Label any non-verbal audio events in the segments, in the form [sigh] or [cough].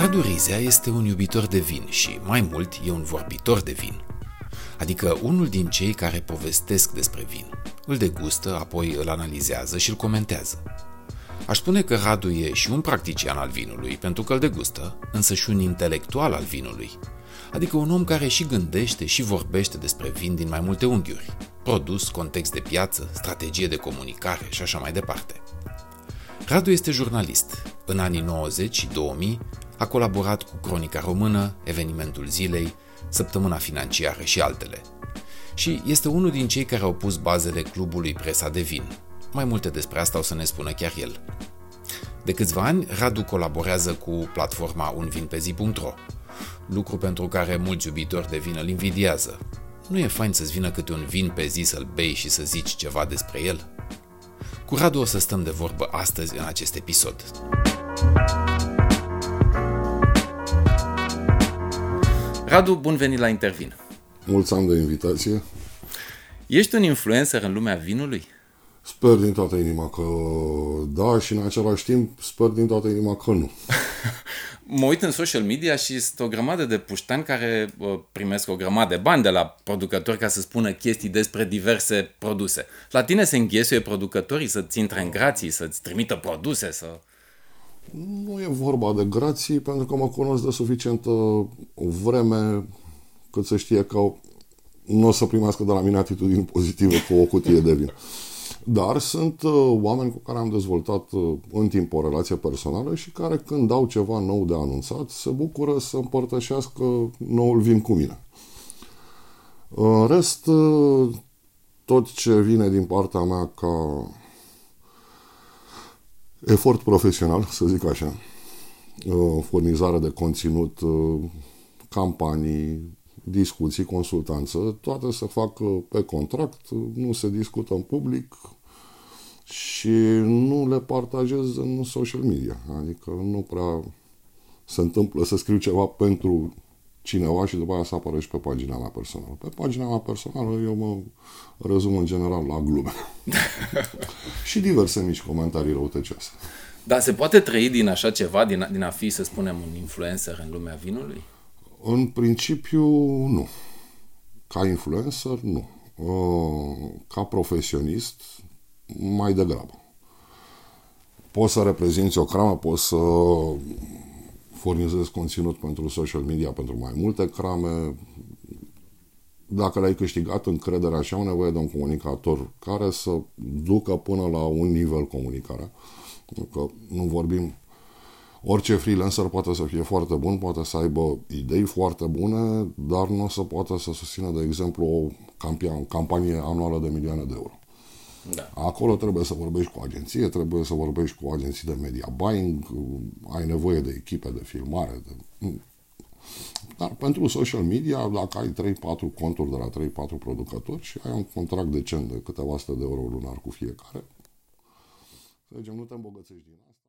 Radu Rizea este un iubitor de vin și, mai mult, e un vorbitor de vin. Adică unul din cei care povestesc despre vin. Îl degustă, apoi îl analizează și îl comentează. Aș spune că Radu e și un practician al vinului pentru că îl degustă, însă și un intelectual al vinului. Adică un om care și gândește și vorbește despre vin din mai multe unghiuri. Produs, context de piață, strategie de comunicare și așa mai departe. Radu este jurnalist. În anii 90 și 2000 a colaborat cu Cronica Română, Evenimentul Zilei, Săptămâna Financiară și altele. Și este unul din cei care au pus bazele clubului Presa de Vin. Mai multe despre asta o să ne spună chiar el. De câțiva ani, Radu colaborează cu platforma unvinpezi.ro, lucru pentru care mulți iubitori de vin îl invidiază. Nu e fain să-ți vină câte un vin pe zi să-l bei și să zici ceva despre el? Cu Radu o să stăm de vorbă astăzi în acest episod. Radu, bun venit la Intervin. Mulțumim de invitație. Ești un influencer în lumea vinului? Sper din toată inima că da și în același timp sper din toată inima că nu. [laughs] mă uit în social media și sunt o grămadă de puștani care primesc o grămadă de bani de la producători ca să spună chestii despre diverse produse. La tine se înghesuie producătorii să-ți intre în grații, să-ți trimită produse, să... Nu e vorba de grații, pentru că mă cunosc de suficientă vreme cât să știe că nu o să primească de la mine atitudini pozitive cu o cutie de vin. Dar sunt uh, oameni cu care am dezvoltat uh, în timp o relație personală și care când au ceva nou de anunțat se bucură să împărtășească noul vin cu mine. În rest, uh, tot ce vine din partea mea ca efort profesional, să zic așa, uh, furnizare de conținut, uh, campanii, discuții, consultanță, toate se fac pe contract, nu se discută în public și nu le partajez în social media. Adică nu prea se întâmplă să scriu ceva pentru cineva și după aia să apară și pe pagina mea personală. Pe pagina mea personală eu mă rezum în general la glume. [laughs] și diverse mici comentarii răutăcioase. Dar se poate trăi din așa ceva, din a, din a fi, să spunem, un influencer în lumea vinului? În principiu, nu. Ca influencer, nu. Uh, ca profesionist, mai degrabă. Poți să reprezinți o cramă, poți să furnizez conținut pentru social media, pentru mai multe crame. Dacă l-ai câștigat încrederea și au nevoie de un comunicator care să ducă până la un nivel comunicarea, că nu vorbim Orice freelancer poate să fie foarte bun, poate să aibă idei foarte bune, dar nu o să poată să susțină, de exemplu, o campanie anuală de milioane de euro. Da. Acolo trebuie să vorbești cu agenție, trebuie să vorbești cu agenții de media buying, ai nevoie de echipe de filmare. De... Dar pentru social media, dacă ai 3-4 conturi de la 3-4 producători și ai un contract decent de câteva sute de euro lunar cu fiecare, să zicem, nu te îmbogățești din asta.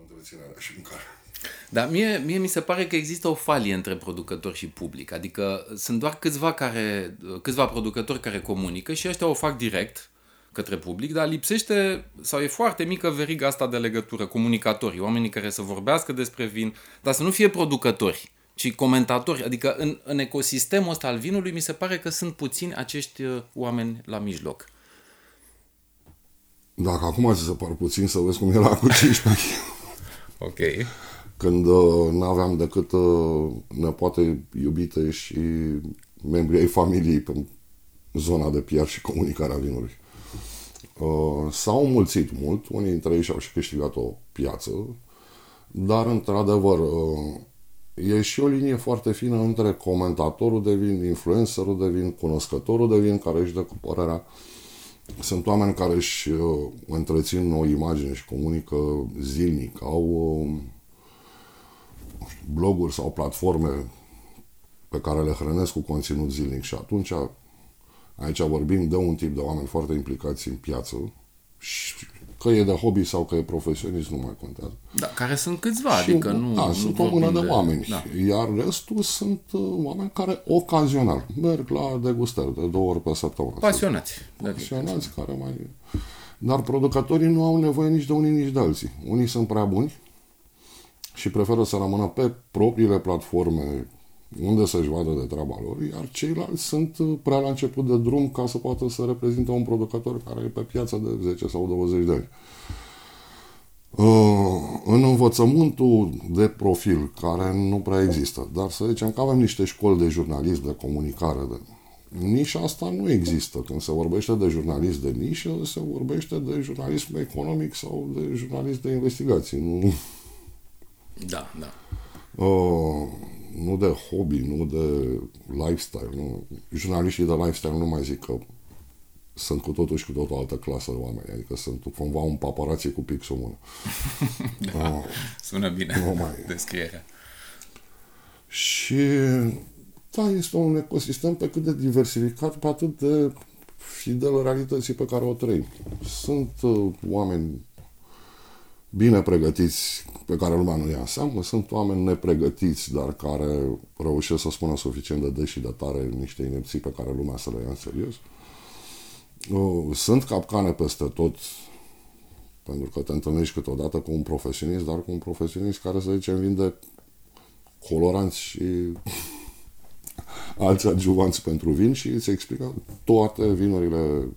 Întreținerea și mâncarea. Dar mie, mie mi se pare că există o falie între producător și public. Adică sunt doar câțiva, care, câțiva producători care comunică și ăștia o fac direct către public, dar lipsește sau e foarte mică veriga asta de legătură, comunicatorii, oamenii care să vorbească despre vin, dar să nu fie producători, ci comentatori. Adică în, în ecosistemul ăsta al vinului mi se pare că sunt puțini acești uh, oameni la mijloc. Dacă acum ți se par puțin să vezi cum era cu 15 Ok când uh, nu aveam decât uh, nepoate iubite și membrii ai familiei pe zona de PR și comunicarea vinului. Uh, s-au mulțit mult, unii dintre ei și-au și câștigat o piață, dar într-adevăr uh, e și o linie foarte fină între comentatorul de vin, influencerul de vin, cunoscătorul de vin care își dă cu părerea. Sunt oameni care își uh, întrețin o imagine și comunică zilnic, au uh, bloguri sau platforme pe care le hrănesc cu conținut zilnic și atunci aici vorbim de un tip de oameni foarte implicați în piață și că e de hobby sau că e profesionist, nu mai contează. Da, care sunt câțiva, și, adică nu... Da, nu sunt o mână de, de oameni. Da. Iar restul sunt uh, oameni care ocazional merg la degustări de două ori pe săptămână. Pasionați. Pasionați care mai... Dar producătorii nu au nevoie nici de unii, nici de alții. Unii sunt prea buni, și preferă să rămână pe propriile platforme unde să-și vadă de treaba lor, iar ceilalți sunt prea la început de drum ca să poată să reprezinte un producător care e pe piață de 10 sau 20 de ani. Uh, în învățământul de profil, care nu prea există, dar să zicem că avem niște școli de jurnalism, de comunicare, de... nișa asta nu există. Când se vorbește de jurnalist de nișă, se vorbește de jurnalism economic sau de jurnalist de investigații. Nu... Da, da. Uh, nu de hobby, nu de lifestyle. Nu. Jurnaliștii de lifestyle nu mai zic că sunt cu totul și cu totul altă clasă de oameni. Adică sunt cumva un paparație cu pixul în mână. [laughs] da, uh, sună bine nu mai... descrierea. Și da, este un ecosistem pe cât de diversificat, pe atât de fidel realității pe care o trăim. Sunt uh, oameni bine pregătiți pe care lumea nu ia în seamă, sunt oameni nepregătiți, dar care reușesc să spună suficient de des și de tare niște inepții pe care lumea să le ia în serios. Sunt capcane peste tot, pentru că te întâlnești câteodată cu un profesionist, dar cu un profesionist care, să zicem, vinde coloranți și alți adjuvanți pentru vin și îți explică toate vinurile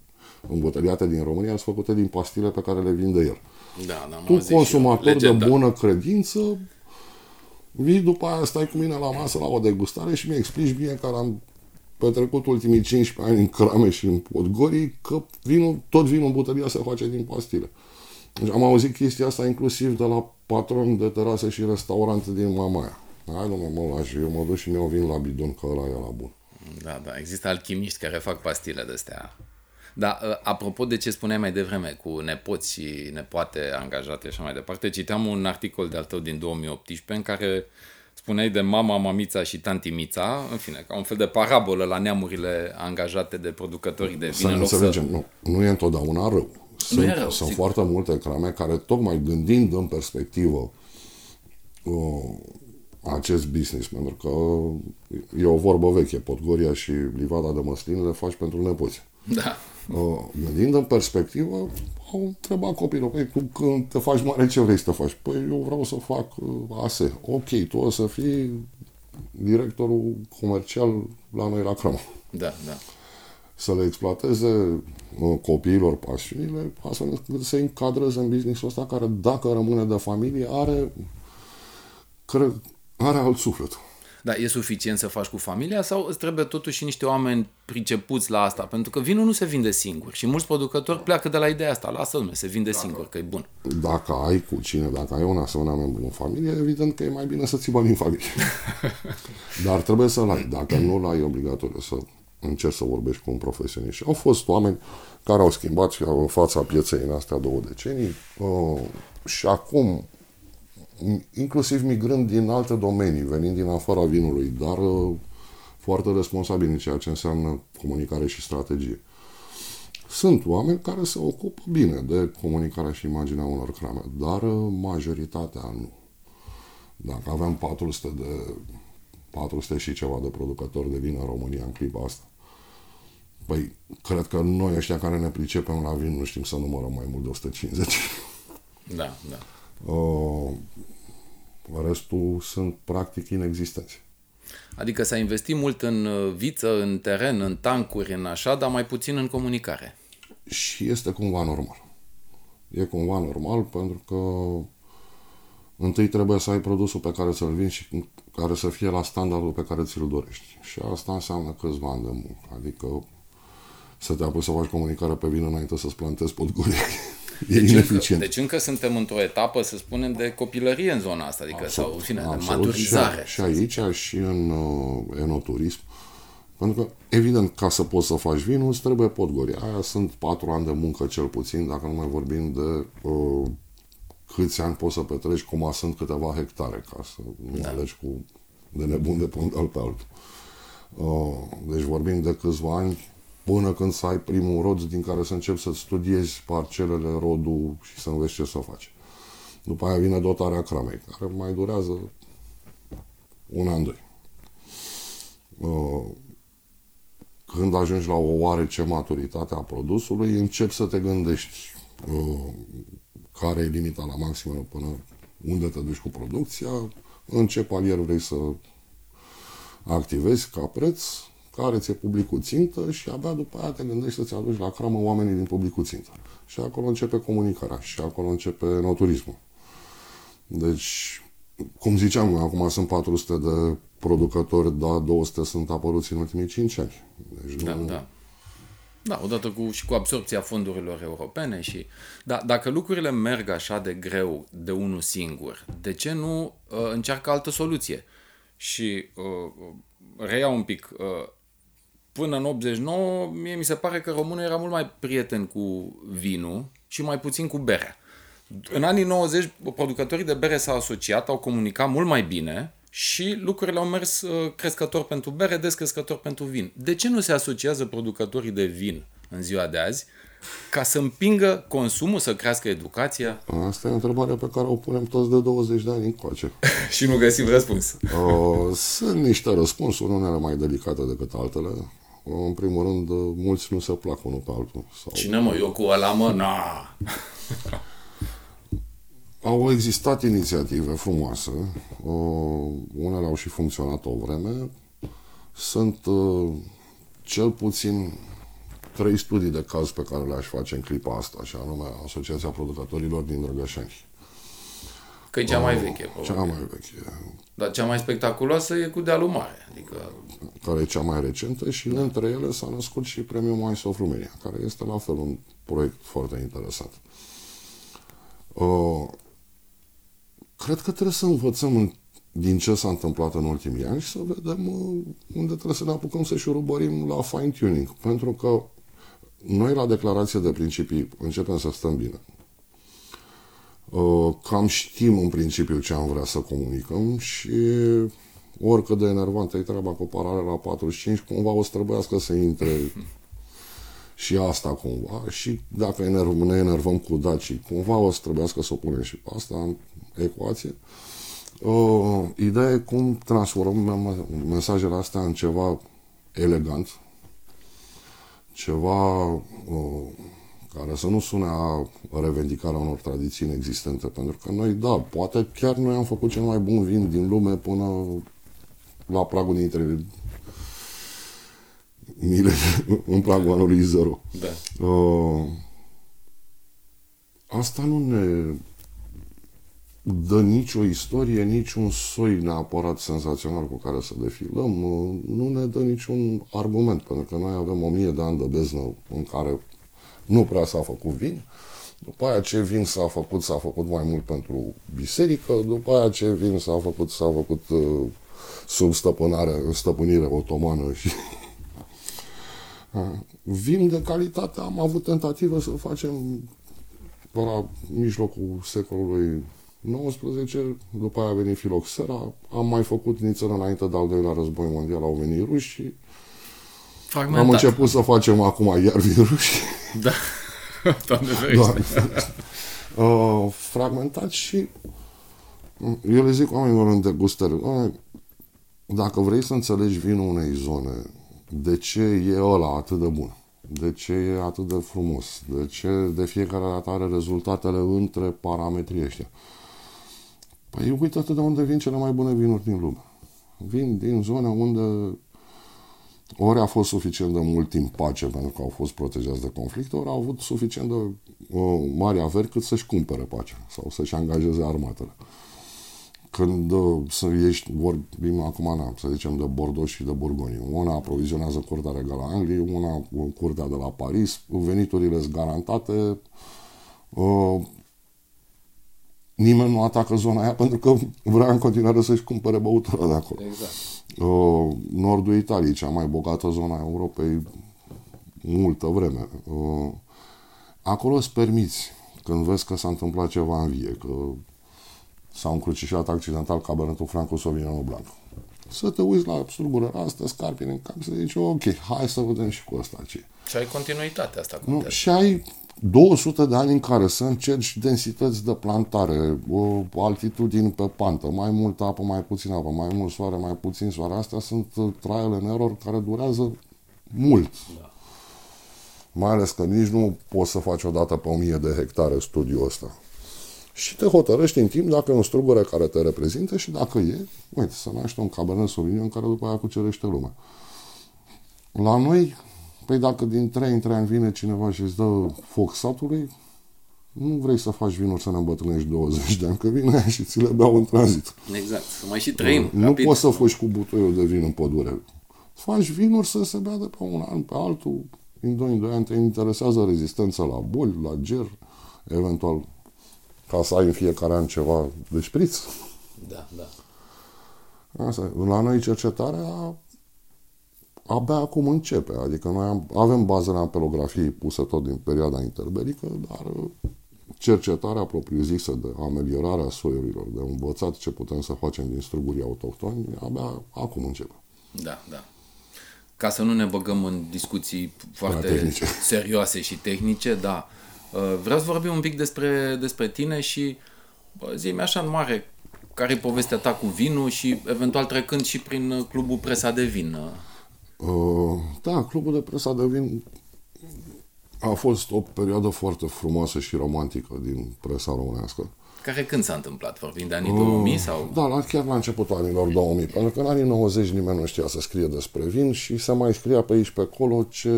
îmboteliate din România sunt făcute din pastile pe care le vinde el. Da, da, tu, consumator de bună credință, vii după aia, stai cu mine la masă la o degustare și mi explici bine că am petrecut ultimii 15 ani în crame și în podgorii, că vinul, tot vinul în butelia se face din pastile. Deci am auzit chestia asta inclusiv de la patron de terase și restaurante din Mamaia. Hai, domnule, mă lași, eu mă duc și mi-o vin la bidon, că ăla e la bun. Da, da, există alchimiști care fac pastile de astea da, ă, apropo de ce spuneai mai devreme, cu nepoți și nepoate angajate și așa mai departe, citeam un articol de-al tău din 2018 în care spuneai de mama, mamița și tanti Mița, în fine, ca un fel de parabolă la neamurile angajate de producătorii de vin. Să ne înțelegem, să... nu, nu e întotdeauna rău. Sunt, nu rău, sunt foarte multe crame care, tocmai gândind în perspectivă uh, acest business, pentru că e o vorbă veche, Podgoria și livada de măslin le faci pentru nepoți. Da. Uh, gândind în perspectivă, au întrebat copilul, păi tu când te faci mare, ce vrei să te faci? Păi eu vreau să fac uh, ASE. Ok, tu o să fii directorul comercial la noi la Crămă. Da, da. Să le exploateze uh, copiilor pasiunile, astfel încât să încadreze în businessul ăsta care, dacă rămâne de familie, are, cred, are alt suflet. Dar e suficient să faci cu familia sau îți trebuie totuși niște oameni pricepuți la asta? Pentru că vinul nu se vinde singur și mulți producători pleacă de la ideea asta. Lasă-l, se vinde dacă, singur, că e bun. Dacă ai cu cine, dacă ai un asemenea membru în familie, evident că e mai bine să ți bani în familie. [laughs] Dar trebuie să-l ai. Dacă nu-l ai, obligatoriu să încerci să vorbești cu un profesionist. Și au fost oameni care au schimbat și în fața pieței în astea două decenii uh, și acum inclusiv migrând din alte domenii, venind din afara vinului, dar uh, foarte responsabil în ceea ce înseamnă comunicare și strategie. Sunt oameni care se ocupă bine de comunicarea și imaginea unor crame, dar uh, majoritatea nu. Dacă avem 400 de 400 și ceva de producători de vin în România în clipa asta, păi, cred că noi ăștia care ne pricepem la vin nu știm să numărăm mai mult de 150. Da, da. Uh, restul sunt practic inexistenți. Adică s-a investit mult în uh, viță, în teren, în tancuri, în așa, dar mai puțin în comunicare. Și este cumva normal. E cumva normal pentru că întâi trebuie să ai produsul pe care să-l vinzi și care să fie la standardul pe care ți-l dorești. Și asta înseamnă câțiva ani de muncă. Adică să te apuci să faci comunicare pe vin înainte să-ți plantezi podgurii. [laughs] E deci ineficient. Încă, deci încă suntem într-o etapă, să spunem, de copilărie în zona asta, adică, absolut, sau, în fine, absolut, de maturizare. Și, și aici, și în uh, enoturism, pentru că, evident, ca să poți să faci vinul, îți trebuie podgori. Aia sunt patru ani de muncă cel puțin, dacă nu mai vorbim de uh, câți ani poți să petreci, cum sunt câteva hectare, ca să nu da. alegi cu de nebun de pe un pe altul. Uh, deci vorbim de câțiva ani până când să ai primul rod din care să începi să studiezi parcelele, rodul și să înveți ce să faci. După aia vine dotarea cramei, care mai durează un an, doi. Uh, când ajungi la o oarece maturitate a produsului, începi să te gândești uh, care e limita la maximă până unde te duci cu producția, în ce palier vrei să activezi ca preț, care ți-e publicul țintă și abia după aia te gândești să-ți aduci la cramă oamenii din publicul țintă. Și acolo începe comunicarea și acolo începe noturismul. Deci, cum ziceam, acum sunt 400 de producători, dar 200 sunt apăruți în ultimii 5 ani. Deci da, nu... da. Da, odată cu, și cu absorpția fondurilor europene și... Da, dacă lucrurile merg așa de greu de unul singur, de ce nu uh, încearcă altă soluție? Și uh, reiau un pic, uh, până în 89, mie mi se pare că românul era mult mai prieten cu vinul și mai puțin cu berea. În anii 90, producătorii de bere s-au asociat, au comunicat mult mai bine și lucrurile au mers uh, crescător pentru bere, descrescător pentru vin. De ce nu se asociază producătorii de vin în ziua de azi ca să împingă consumul, să crească educația? Asta e o întrebare pe care o punem toți de 20 de ani încoace. [laughs] și nu găsim răspuns. Uh, sunt niște răspunsuri, unele mai delicate decât altele. În primul rând, mulți nu se plac unul pe altul. Sau... Cine mă, eu cu ăla mă, na! [laughs] Au existat inițiative frumoase, uh, unele au și funcționat o vreme. Sunt uh, cel puțin trei studii de caz pe care le-aș face în clipa asta, și anume Asociația Producătorilor din Drăgășani. Că e cea mai veche, probabil. Cea mai veche. Dar cea mai spectaculoasă e cu dealul mare. Adică... Care e cea mai recentă și da. între ele s-a născut și premiul Minds of Romania, care este la fel un proiect foarte interesant. Uh, cred că trebuie să învățăm din ce s-a întâmplat în ultimii ani și să vedem uh, unde trebuie să ne apucăm să șurubărim la fine-tuning. Pentru că noi la declarație de principii începem să stăm bine. Uh, cam știm în principiu ce am vrea să comunicăm și oricât de enervantă e treaba cu parare la 45, cumva o să trebuiască să intre [laughs] și asta cumva și dacă ne enervăm cu Daci, cumva o să trebuiască să o punem și pe asta în ecuație. Uh, ideea e cum transformăm mesajele astea în ceva elegant, ceva uh, care să nu sune a revendicarea unor tradiții existente, pentru că noi, da, poate chiar noi am făcut cel mai bun vin din lume până la pragul dintre mile în pragul anului zero. Da. Uh, asta nu ne dă nicio istorie, niciun soi neapărat senzațional cu care să defilăm, uh, nu ne dă niciun argument, pentru că noi avem o mie de ani de beznă în care nu prea s-a făcut vin, după aia ce vin s-a făcut, s-a făcut mai mult pentru biserică, după aia ce vin s-a făcut, s-a făcut uh, sub stăpânare, stăpânire otomană și [laughs] vin de calitate. Am avut tentativă să facem la mijlocul secolului 19, după aia a venit filoxera, am mai făcut nițel înainte de al doilea război mondial, au venit ruși și Fragmentat. am început să facem acum iar vin ruși. Da, [laughs] Doamne da. uh, fragmentat și eu le zic oamenilor în degustări, dacă vrei să înțelegi vinul unei zone, de ce e ăla atât de bun? De ce e atât de frumos? De ce de fiecare dată are rezultatele între parametrii ăștia? Păi uite-te de unde vin cele mai bune vinuri din lume. Vin din zone unde ori a fost suficient de mult timp pace pentru că au fost protejați de conflicte, ori au avut suficient de uh, mari averi cât să-și cumpere pace sau să-și angajeze armatele. Când uh, să ești, vorbim acum, na, să zicem, de Bordeaux și de Burgonie. Una aprovizionează Curtea Regală a Angliei, una Curtea de la Paris, veniturile sunt garantate, uh, nimeni nu atacă zona aia pentru că vrea în continuare să-și cumpere băutura de acolo. Exact. Uh, nordul Italiei, cea mai bogată zona Europei, multă vreme. Uh, acolo îți permiți, când vezi că s-a întâmplat ceva în vie, că s-a încrucișat accidental cabernetul Franco Sauvignon Blanc. Să te uiți la strugură asta, scarpine în cap, să zici, ok, hai să vedem și cu asta ce Și ai continuitatea asta. Nu, și ai 200 de ani în care să încerci densități de plantare, o altitudini pe pantă, mai multă apă, mai puțin apă, mai mult soare, mai puțin soare. Astea sunt trial and error care durează mult. Da. Mai ales că nici nu poți să faci odată pe 1000 de hectare studiul ăsta. și te hotărăști în timp dacă e un strugure care te reprezintă și dacă e, uite, să naște un Cabernet Sauvignon care după aia cucerește lumea. La noi, păi dacă din 3 în 3 ani vine cineva și îți dă foc satului, nu vrei să faci vinuri să ne îmbătrânești 20 de ani, că vine aia și ți le beau în tranzit. Exact, să mai și trăim. Nu rapid. poți să fugi cu butoiul de vin în pădure. Faci vinuri să se bea de pe un an pe altul, în 2 în 2 ani te interesează rezistența la boli, la ger, eventual ca să ai în fiecare an ceva de șpriț. Da, da. Asta. La noi cercetarea abia acum începe. Adică noi am, avem bazele ampelografiei puse tot din perioada interbelică, dar cercetarea propriu-zisă de ameliorarea soiurilor, de învățat ce putem să facem din strugurii autohtoni, abia acum începe. Da, da. Ca să nu ne băgăm în discuții foarte tehnice. [laughs] serioase și tehnice, da. Uh, vreau să vorbim un pic despre, despre tine și zi așa în mare, care e povestea ta cu vinul și eventual trecând și prin uh, clubul Presa de Vin. Uh, da, clubul de Presa de Vin a fost o perioadă foarte frumoasă și romantică din presa românească. Care când s-a întâmplat? Vorbim de anii uh, 2000 sau? Da, la, chiar la începutul anilor 2000, pentru că în anii 90 nimeni nu știa să scrie despre vin și se mai scria pe aici pe acolo ce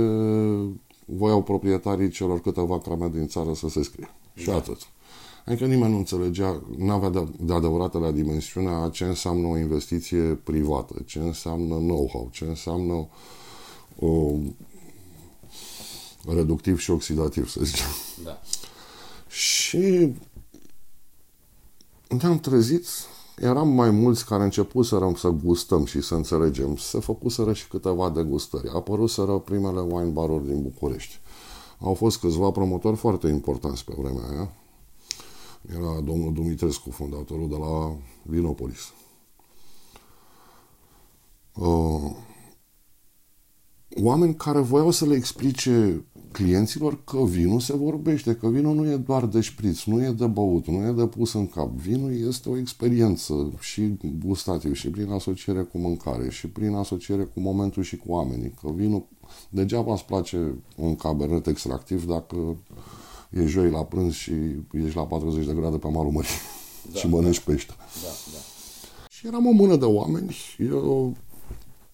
voiau proprietarii celor câteva crame din țară să se scrie. Da. Și atât. Adică nimeni nu înțelegea, nu avea de, de adevărată la dimensiunea ce înseamnă o investiție privată, ce înseamnă know-how, ce înseamnă o, reductiv și oxidativ, să zicem. Da. Și ne-am trezit, eram mai mulți care începuserăm să gustăm și să înțelegem. Se făcuseră și câteva degustări. Apăruseră primele wine bar din București. Au fost câțiva promotori foarte importanți pe vremea aia. Era domnul Dumitrescu, fondatorul de la Vinopolis. Uh, oameni care voiau să le explice clienților că vinul se vorbește, că vinul nu e doar de șpriț, nu e de băut, nu e de pus în cap. Vinul este o experiență și gustativ și prin asociere cu mâncare și prin asociere cu momentul și cu oamenii. Că vinul, degeaba îți place un cabernet extractiv dacă e joi la prânz și ești la 40 de grade pe malul mării da, și mănânci da. pește. Da, da. Și eram o mână de oameni, eu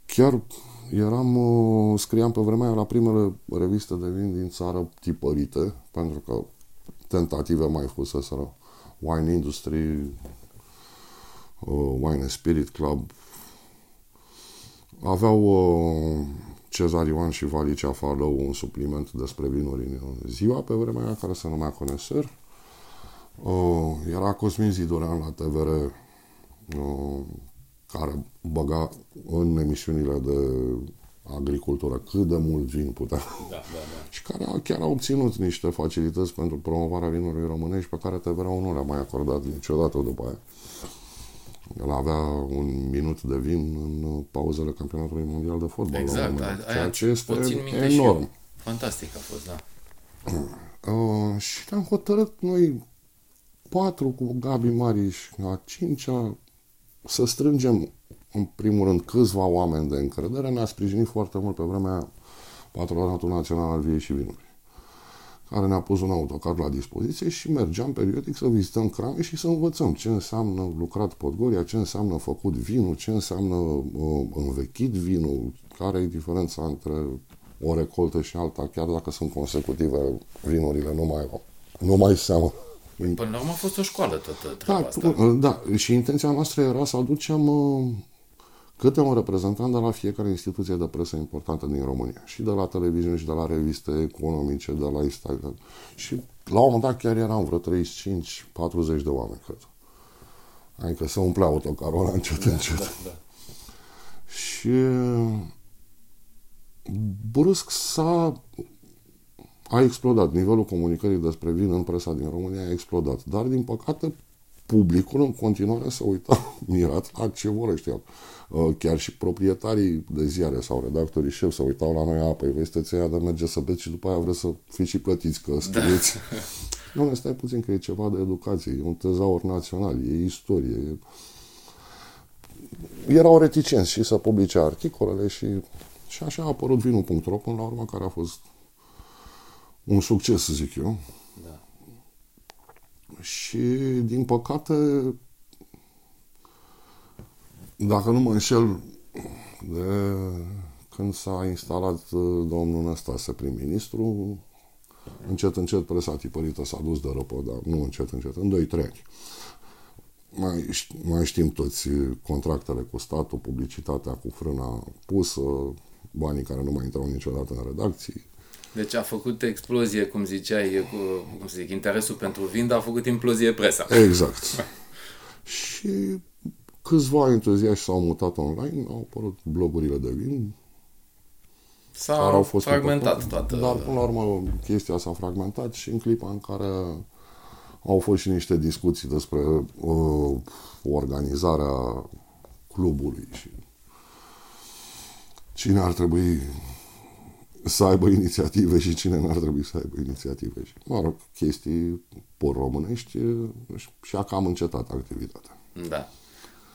chiar eram, uh, scriam pe vremea aia la primele reviste de vin din țară tipărite, pentru că tentative mai fuseseră Wine Industry, uh, Wine Spirit Club. Aveau uh, Cezar Ioan și Valicea Falău un supliment despre vinuri în ziua pe vremea aia, care se numea Coneser. Uh, era Cosmin Zidorean la TVR, uh, care băga în emisiunile de agricultură cât de mult vin putea. Da, da, da. [laughs] și care chiar a obținut niște facilități pentru promovarea vinurilor românești pe care TVR-ul nu le-a mai acordat niciodată după aia. El avea un minut de vin în pauzele campionatului mondial de fotbal. Exact, aia, ceea ce este enorm. Eu. Fantastic a fost, da. [clears throat] Uh, și am hotărât noi patru cu Gabi Mariș, a cincea, să strângem în primul rând câțiva oameni de încredere. Ne-a sprijinit foarte mult pe vremea Patronatul Național al Viei și Vinului care ne-a pus un autocar la dispoziție și mergeam periodic să vizităm crame și să învățăm ce înseamnă lucrat Podgoria, ce înseamnă făcut vinul, ce înseamnă uh, învechit vinul, care e diferența între o recoltă și alta, chiar dacă sunt consecutive, vinurile nu mai, nu mai seamă. Până la urmă a fost o școală toată treaba da, asta. Da, și intenția noastră era să aducem uh, câte un reprezentant de la fiecare instituție de presă importantă din România. Și de la televiziune, și de la reviste economice, de la Instagram. Și la un moment dat chiar eram vreo 35-40 de oameni, cred. Adică se umplea autocarul ăla încet, da, încet. Da, da. Și brusc s-a a explodat. Nivelul comunicării despre vin în presa din România a explodat. Dar, din păcate, publicul în continuare se uita [laughs] mirat la ce vor ăștia. Uh, chiar și proprietarii de ziare sau redactorii șef se uitau la noi, a, păi vesteți aia de merge să beți și după aia vreți să fiți și plătiți că scrieți. Da. [laughs] Nu, stai puțin că e ceva de educație, e un tezaur național, e istorie. E... Erau reticenți și să publice articolele și, și așa a apărut vinul.ro până la urmă, care a fost un succes, să zic eu. Da. Și, din păcate, dacă nu mă înșel, de când s-a instalat uh, domnul Năstase prim-ministru, încet, încet presa tipărită s-a dus de răpă, dar nu încet, încet, în 2-3 ani. Mai, mai știm toți contractele cu statul, publicitatea cu frâna pusă, banii care nu mai intrau niciodată în redacții. Deci a făcut explozie, cum ziceai, cu, cum să zic, interesul pentru vin, dar a făcut implozie presa. Exact. [laughs] și câțiva entuziaști s-au mutat online, au apărut blogurile de vin, S-a au fost fragmentat toată... Dar, până la urmă, chestia s-a fragmentat și în clipa în care au fost și niște discuții despre uh, organizarea clubului și cine ar trebui să aibă inițiative și cine n-ar trebui să aibă inițiative. Și, mă rog, chestii por românești și a cam încetat activitatea. Da.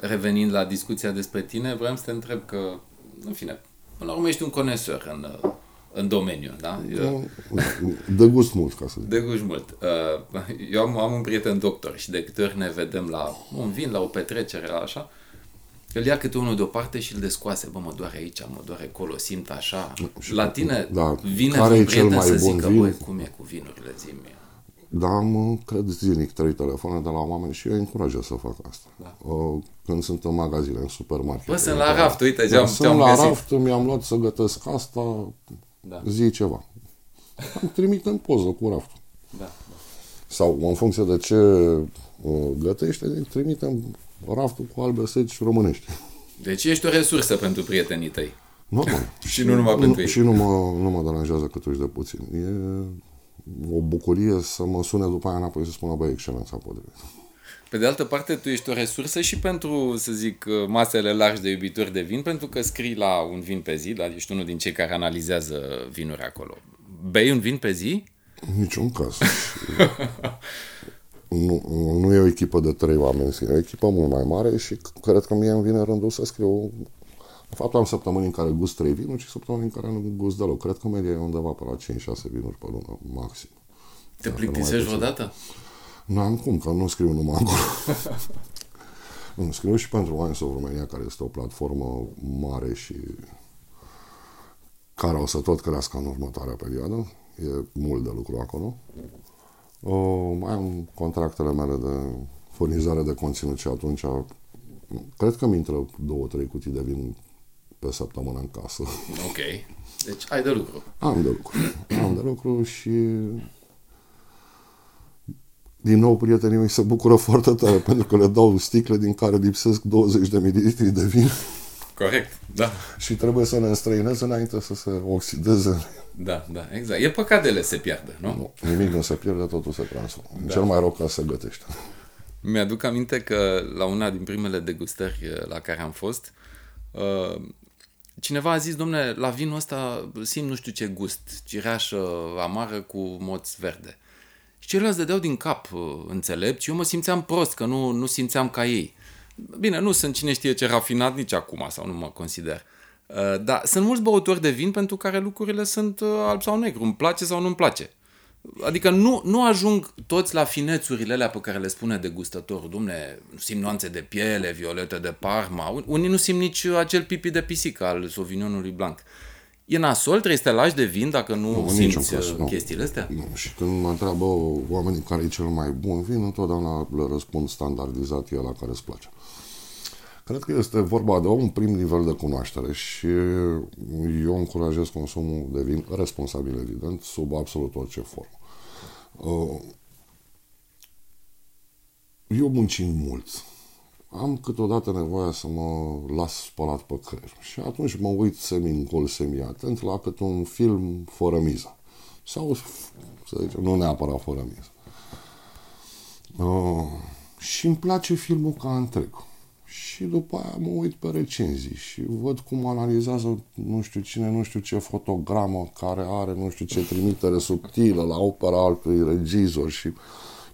Revenind la discuția despre tine, vreau să te întreb că, în fine, Până la urmă ești un conesor în, în domeniu, da? Eu, de gust mult, ca să zic. De gust mult. Uh, eu am, am un prieten doctor și de câte ori ne vedem la un vin, la o petrecere, la așa, îl ia câte unul deoparte și îl descoase. Bă, mă doare aici, mă doare acolo, simt așa. La tine da, vine care un prieten să zică, băi, cum e cu vinurile, zi da, am, cred, zilnic trei telefoane de la oameni și eu încurajez să fac asta. Da. Când sunt în magazine, în supermarket. Bă, sunt la raft, uite ce am, Sunt am la găsit. raft, mi-am luat să gătesc asta, da. zi ceva. Îmi trimit în poză cu raftul. Da, da. Sau în funcție de ce gătește, trimitem raftul cu albe seci românești. Deci ești o resursă pentru prietenii tăi. Normal. [laughs] și nu numai pentru ei. Și nu mă, nu mă deranjează cât uși de puțin. E o bucurie să mă sune după aia înapoi să spună, băi, excelența potrivit. Pe de altă parte, tu ești o resursă și pentru, să zic, masele largi de iubitori de vin, pentru că scrii la un vin pe zi, dar ești unul din cei care analizează vinuri acolo. Bei un vin pe zi? Niciun caz. [laughs] nu, nu e o echipă de trei oameni, e o echipă mult mai mare și cred că mie îmi vine rândul să scriu de fapt, am săptămâni în care gust 3 vinuri și săptămâni în care nu gust deloc. Cred că media e undeva pe la 5-6 vinuri pe lună, maxim. Te plictisești vreodată? Nu am cum, că nu scriu numai acolo. [laughs] nu, scriu și pentru Wines of Romania, care este o platformă mare și care o să tot crească în următoarea perioadă. E mult de lucru acolo. Uh, mai am contractele mele de furnizare de conținut și atunci cred că mi intră două, trei cutii de vin pe săptămână în casă. Ok. Deci ai de lucru. Am de lucru. Am de lucru și din nou prietenii mei se bucură foarte tare [laughs] pentru că le dau sticle din care lipsesc 20 de mililitri de vin. Corect, da. Și trebuie să le înstrăinez înainte să se oxideze. Da, da, exact. E păcat de ele se pierde, nu? nu? Nimic nu se pierde, totul se transformă. Da. Cel mai rău ca se gătește. Mi-aduc aminte că la una din primele degustări la care am fost, uh, cineva a zis, domne, la vinul ăsta simt nu știu ce gust, cireașă amară cu moț verde. Și ceilalți dădeau din cap uh, înțelept și eu mă simțeam prost, că nu, nu simțeam ca ei. Bine, nu sunt cine știe ce rafinat nici acum, sau nu mă consider. Uh, dar sunt mulți băutori de vin pentru care lucrurile sunt alb sau negru, îmi place sau nu îmi place. Adică nu, nu ajung toți la finețurile alea pe care le spune degustătorul. Dumne, nu simt nuanțe de piele, violete de Parma. Unii nu simt nici acel pipi de pisică al Sauvignonului Blanc. E nasol, trebuie să te lași de vin dacă nu, nu simți caz, uh, chestiile astea? Nu. Și când mă întreabă oamenii care e cel mai bun vin, întotdeauna le răspund standardizat e la care îți place. Cred că este vorba de un prim nivel de cunoaștere și eu încurajez consumul de vin responsabil, evident, sub absolut orice formă. Uh, eu muncim mult. Am câteodată nevoie să mă las spălat pe creier. Și atunci mă uit semi-încol, semi-atent la câte un film fără miză. Sau, să zicem, nu neapărat fără miză. Uh, și îmi place filmul ca întreg. Și după aia mă uit pe recenzii și văd cum analizează nu știu cine, nu știu ce fotogramă care are nu știu ce trimitere subtilă la opera altui regizor și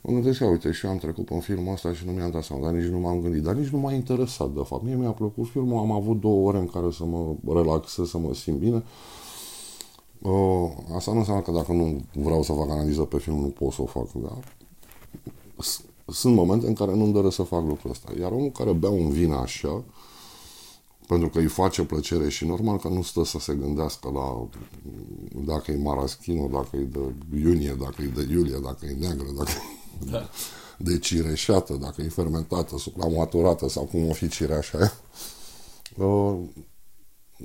mă gândesc, că, uite, și eu am trecut pe filmul ăsta și nu mi-am dat seama, dar nici nu m-am gândit, dar nici nu m-a interesat, de fapt. Mie mi-a plăcut filmul, am avut două ore în care să mă relaxez, să mă simt bine. Uh, asta nu înseamnă că dacă nu vreau să fac analiză pe film, nu pot să o fac, dar sunt momente în care nu-mi doresc să fac lucrul ăsta. Iar omul care bea un vin așa, pentru că îi face plăcere și normal că nu stă să se gândească la dacă e maraschino, dacă e de iunie, dacă e de iulie, dacă e neagră, dacă da. de cireșată, dacă e fermentată, supramaturată sau cum o fi cireașa aia. Uh,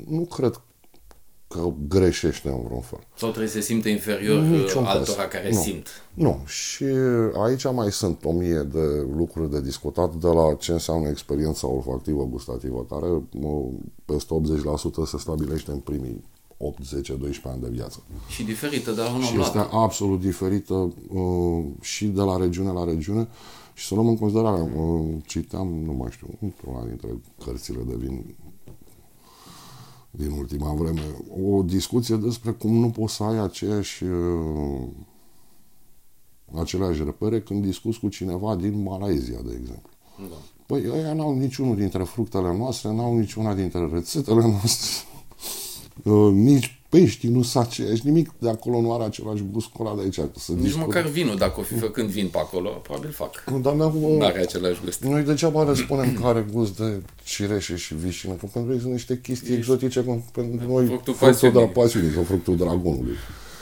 nu cred că greșește în vreun fel. Sau trebuie să se simte inferior Niciun altora caz. care nu. simt. Nu. Și aici mai sunt o mie de lucruri de discutat de la ce înseamnă experiența olfactivă gustativă, care peste 80% se stabilește în primii 8, 10, 12 ani de viață. Și diferită de la un Și este absolut diferită uh, și de la regiune la regiune. Și să luăm în considerare, uh, citeam, nu mai știu, într-una dintre cărțile de vin din ultima vreme, o discuție despre cum nu poți să ai aceeași uh, aceleași repere când discuți cu cineva din Malaezia, de exemplu. Da. Păi ăia n-au niciunul dintre fructele noastre, n-au niciuna dintre rețetele noastre, [laughs] uh, nici pești, nu sunt aceiași, nimic de acolo nu are același gust cu ăla de aici. Să Nici discut. măcar vinul, dacă o fi făcând vin pe acolo, probabil fac. Nu, dar nu are același gust. Noi degeaba le spunem că are gust de cireșe și vișină, pentru că sunt niște chestii Ești... exotice, cum pentru noi fructul, fructul de la pasiunii sau fructul dragonului.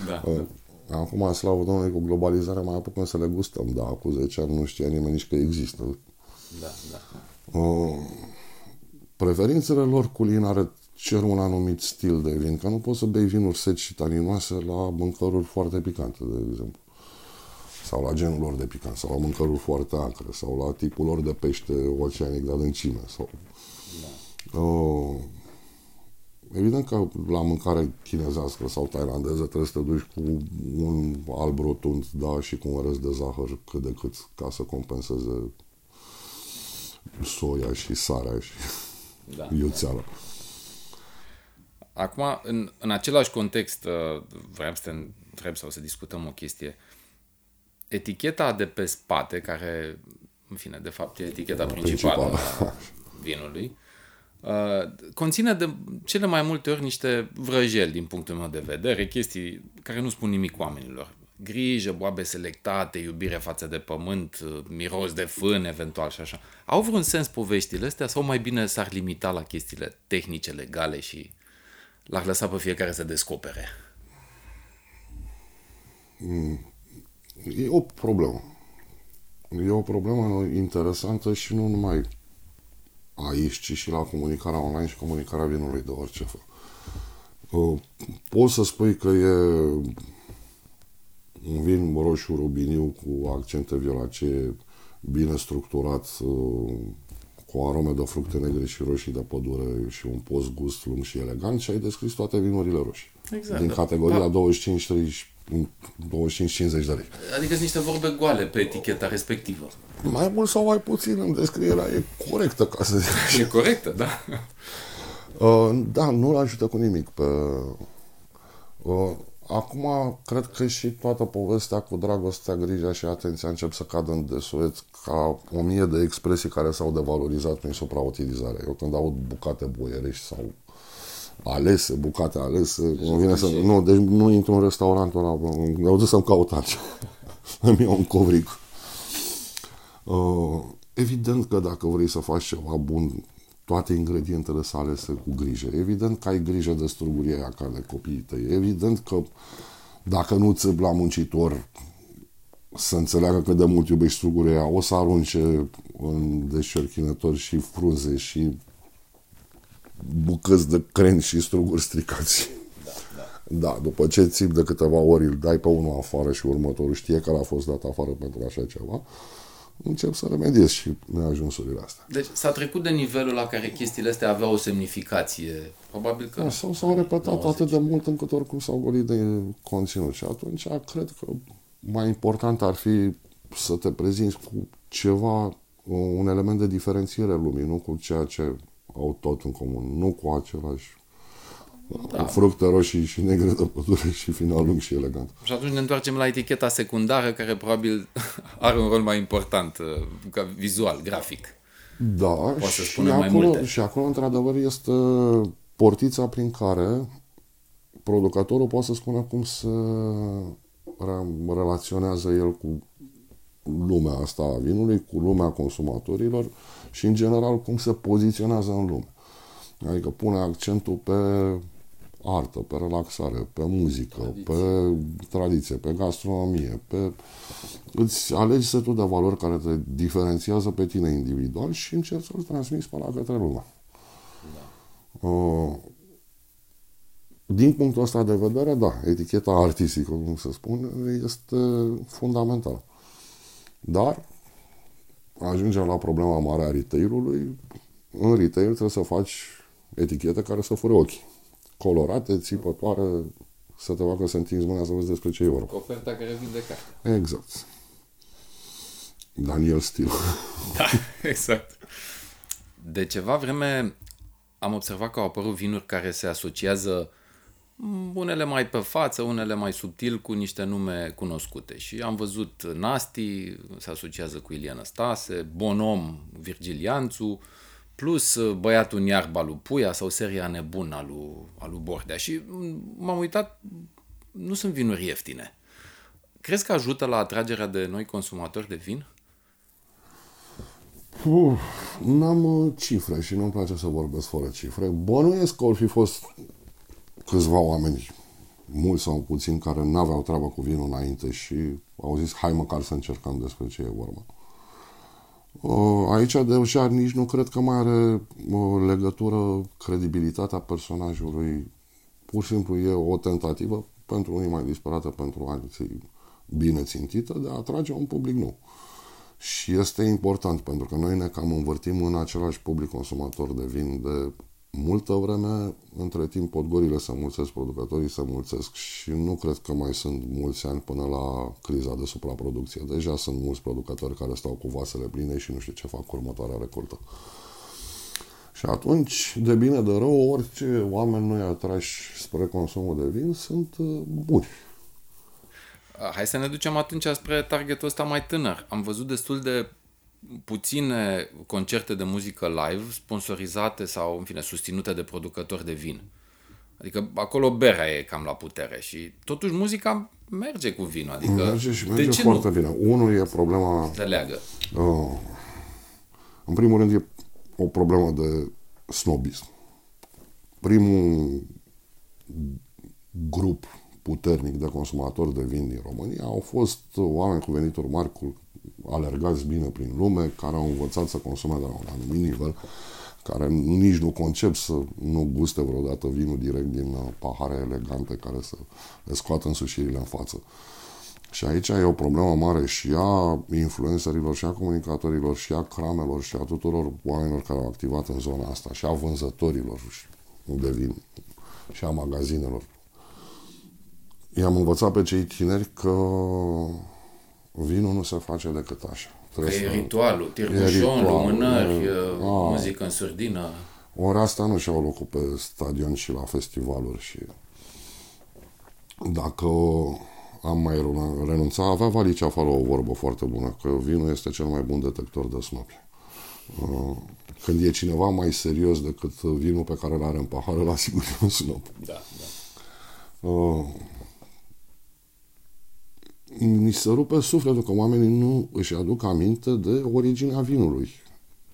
Da. Uh, Acum, slavă Domnului, cu globalizarea mai apucăm să le gustăm, dar cu 10 ani nu știa nimeni nici că există. Da, da. Uh, preferințele lor culinare cer un anumit stil de vin, că nu poți să bei vinuri seci și taninoase la mâncăruri foarte picante, de exemplu. Sau la genul lor de picant, sau la mâncăruri foarte acre, sau la tipul lor de pește oceanic de adâncime. Sau... Da. Uh, evident că la mâncare chinezească sau tailandeză trebuie să te duci cu un alb rotund, da, și cu un rest de zahăr cât de cât ca să compenseze soia și sarea și da. iuțeala. Acum, în, în același context, uh, vreau să te întreb sau să discutăm o chestie. Eticheta de pe spate, care, în fine, de fapt, e eticheta principală, principală. a vinului, uh, conține de cele mai multe ori niște vrăjeli, din punctul meu de vedere, chestii care nu spun nimic oamenilor. Grijă, boabe selectate, iubire față de pământ, uh, miros de fân, eventual și așa. Au vreun sens poveștile astea sau mai bine s-ar limita la chestiile tehnice, legale și l-ar lăsa pe fiecare să descopere? Mm. E o problemă. E o problemă interesantă și nu numai aici, ci și la comunicarea online și comunicarea vinului de orice fel. Uh, poți să spui că e un vin roșu rubiniu cu accente violacee, bine structurat, uh, cu arome de fructe negre și roșii de pădure și un post gust lung și elegant și ai descris toate vinurile roșii. Exact. Din categoria da. 25 30 25-50 de lei. Adică sunt niște vorbe goale pe eticheta respectivă. Mai mult sau mai puțin în descrierea e corectă, ca să zic E corectă, da. Uh, da, nu-l ajută cu nimic pe... Uh, Acum, cred că și toată povestea cu dragostea, grija și atenția încep să cadă în desuet ca o mie de expresii care s-au devalorizat prin suprautilizare. Eu când aud bucate boierești sau alese, bucate alese, nu vine să... Nu, deci nu intru în restaurantul ăla, mi-au dus să-mi caut altceva. [laughs] Îmi iau un covric. Uh, evident că dacă vrei să faci ceva bun, toate ingredientele sale să cu grijă. Evident că ai grijă de strugurii aia ca de copiii tăi. Evident că dacă nu ți la muncitor să înțeleagă că de mult iubești strugurii aia, o să arunce în deșerchinători și frunze și bucăți de cren și struguri stricați. Da, da. da, după ce țip de câteva ori îl dai pe unul afară și următorul știe că a fost dat afară pentru așa ceva, încep să remediez și neajunsurile astea. Deci s-a trecut de nivelul la care chestiile astea aveau o semnificație. Probabil că... Da, sau s-au repetat 90. atât de mult încât oricum s-au golit de conținut. Și atunci cred că mai important ar fi să te prezinți cu ceva, un element de diferențiere lumii, nu cu ceea ce au tot în comun, nu cu același da. Cu fructe roșii și negre de pădure și final lung și elegant. Și atunci ne întoarcem la eticheta secundară, care probabil [laughs] are un rol mai important, uh, ca vizual, grafic. Da, Poate să și, acolo, mai multe. și acolo, într-adevăr, este portița prin care producătorul poate să spună cum se relaționează el cu lumea asta a vinului, cu lumea consumatorilor și, în general, cum se poziționează în lume. Adică pune accentul pe artă, pe relaxare, pe muzică, tradiție. pe tradiție, pe gastronomie, pe... Îți alegi setul de valori care te diferențiază pe tine individual și încerci să-l transmiți pe la către lume. Da. Uh, din punctul ăsta de vedere, da, eticheta artistică, cum se spune, este fundamentală. Dar ajungem la problema mare a retail-ului. În retail trebuie să faci etichete care să fure ochii. Colorate, țipătoare, să te facă să întinzi mâna să vezi despre ce e vorba. Oferta care vinde carte. Exact. Daniel Stil. [laughs] Da, exact. De ceva vreme am observat că au apărut vinuri care se asociază unele mai pe față, unele mai subtil cu niște nume cunoscute. Și am văzut Nasti, se asociază cu Iliana Stase, Bonom, Virgilianțu, plus uh, Băiatul în iarba lui Puia sau seria nebună a lui, a lui Bordea. Și m-am uitat, nu sunt vinuri ieftine. Crezi că ajută la atragerea de noi consumatori de vin? Uf, n-am uh, cifre și nu-mi place să vorbesc fără cifre. Bănuiesc că ar fi fost câțiva oameni, mulți sau puțini, care nu aveau treabă cu vinul înainte și au zis, hai măcar să încercăm despre ce e vorba. Aici deja nici nu cred că mai are o legătură credibilitatea personajului. Pur și simplu e o tentativă pentru unii mai disperată, pentru alții bine țintită, de a atrage un public nou. Și este important, pentru că noi ne cam învârtim în același public consumator de vin de multă vreme, între timp podgorile se mulțesc, producătorii se mulțesc și nu cred că mai sunt mulți ani până la criza de supraproducție. Deja sunt mulți producători care stau cu vasele pline și nu știu ce fac cu următoarea recoltă. Și atunci, de bine de rău, orice oameni noi atrași spre consumul de vin sunt uh, buni. Hai să ne ducem atunci spre targetul ăsta mai tânăr. Am văzut destul de puține concerte de muzică live sponsorizate sau, în fine, susținute de producători de vin. Adică acolo berea e cam la putere și totuși muzica merge cu vinul. Adică, merge și merge de ce foarte nu? bine. Unul e problema... Se leagă. Uh, în primul rând e o problemă de snobism. Primul grup puternic de consumatori de vin din România au fost oameni cu venituri mari, cu alergați bine prin lume, care au învățat să consume de la un anumit nivel, care nici nu concep să nu guste vreodată vinul direct din uh, pahare elegante care să le scoată însușirile în față. Și aici e o problemă mare și a influencerilor, și a comunicatorilor, și a cramelor, și a tuturor oamenilor care au activat în zona asta, și a vânzătorilor de vin, și a magazinelor. I-am învățat pe cei tineri că vinul nu se face decât așa. Trebuie că e să... ritualul, tirbușon, lumânări, muzică în surdină. Ori asta nu și-au locul pe stadion și la festivaluri și dacă am mai renunțat, avea Valicea afară o vorbă foarte bună, că vinul este cel mai bun detector de snopi. Uh, când e cineva mai serios decât vinul pe care îl are în pahare, la sigur e un snop. Da, da. Uh, mi se rupe sufletul că oamenii nu își aduc aminte de originea vinului.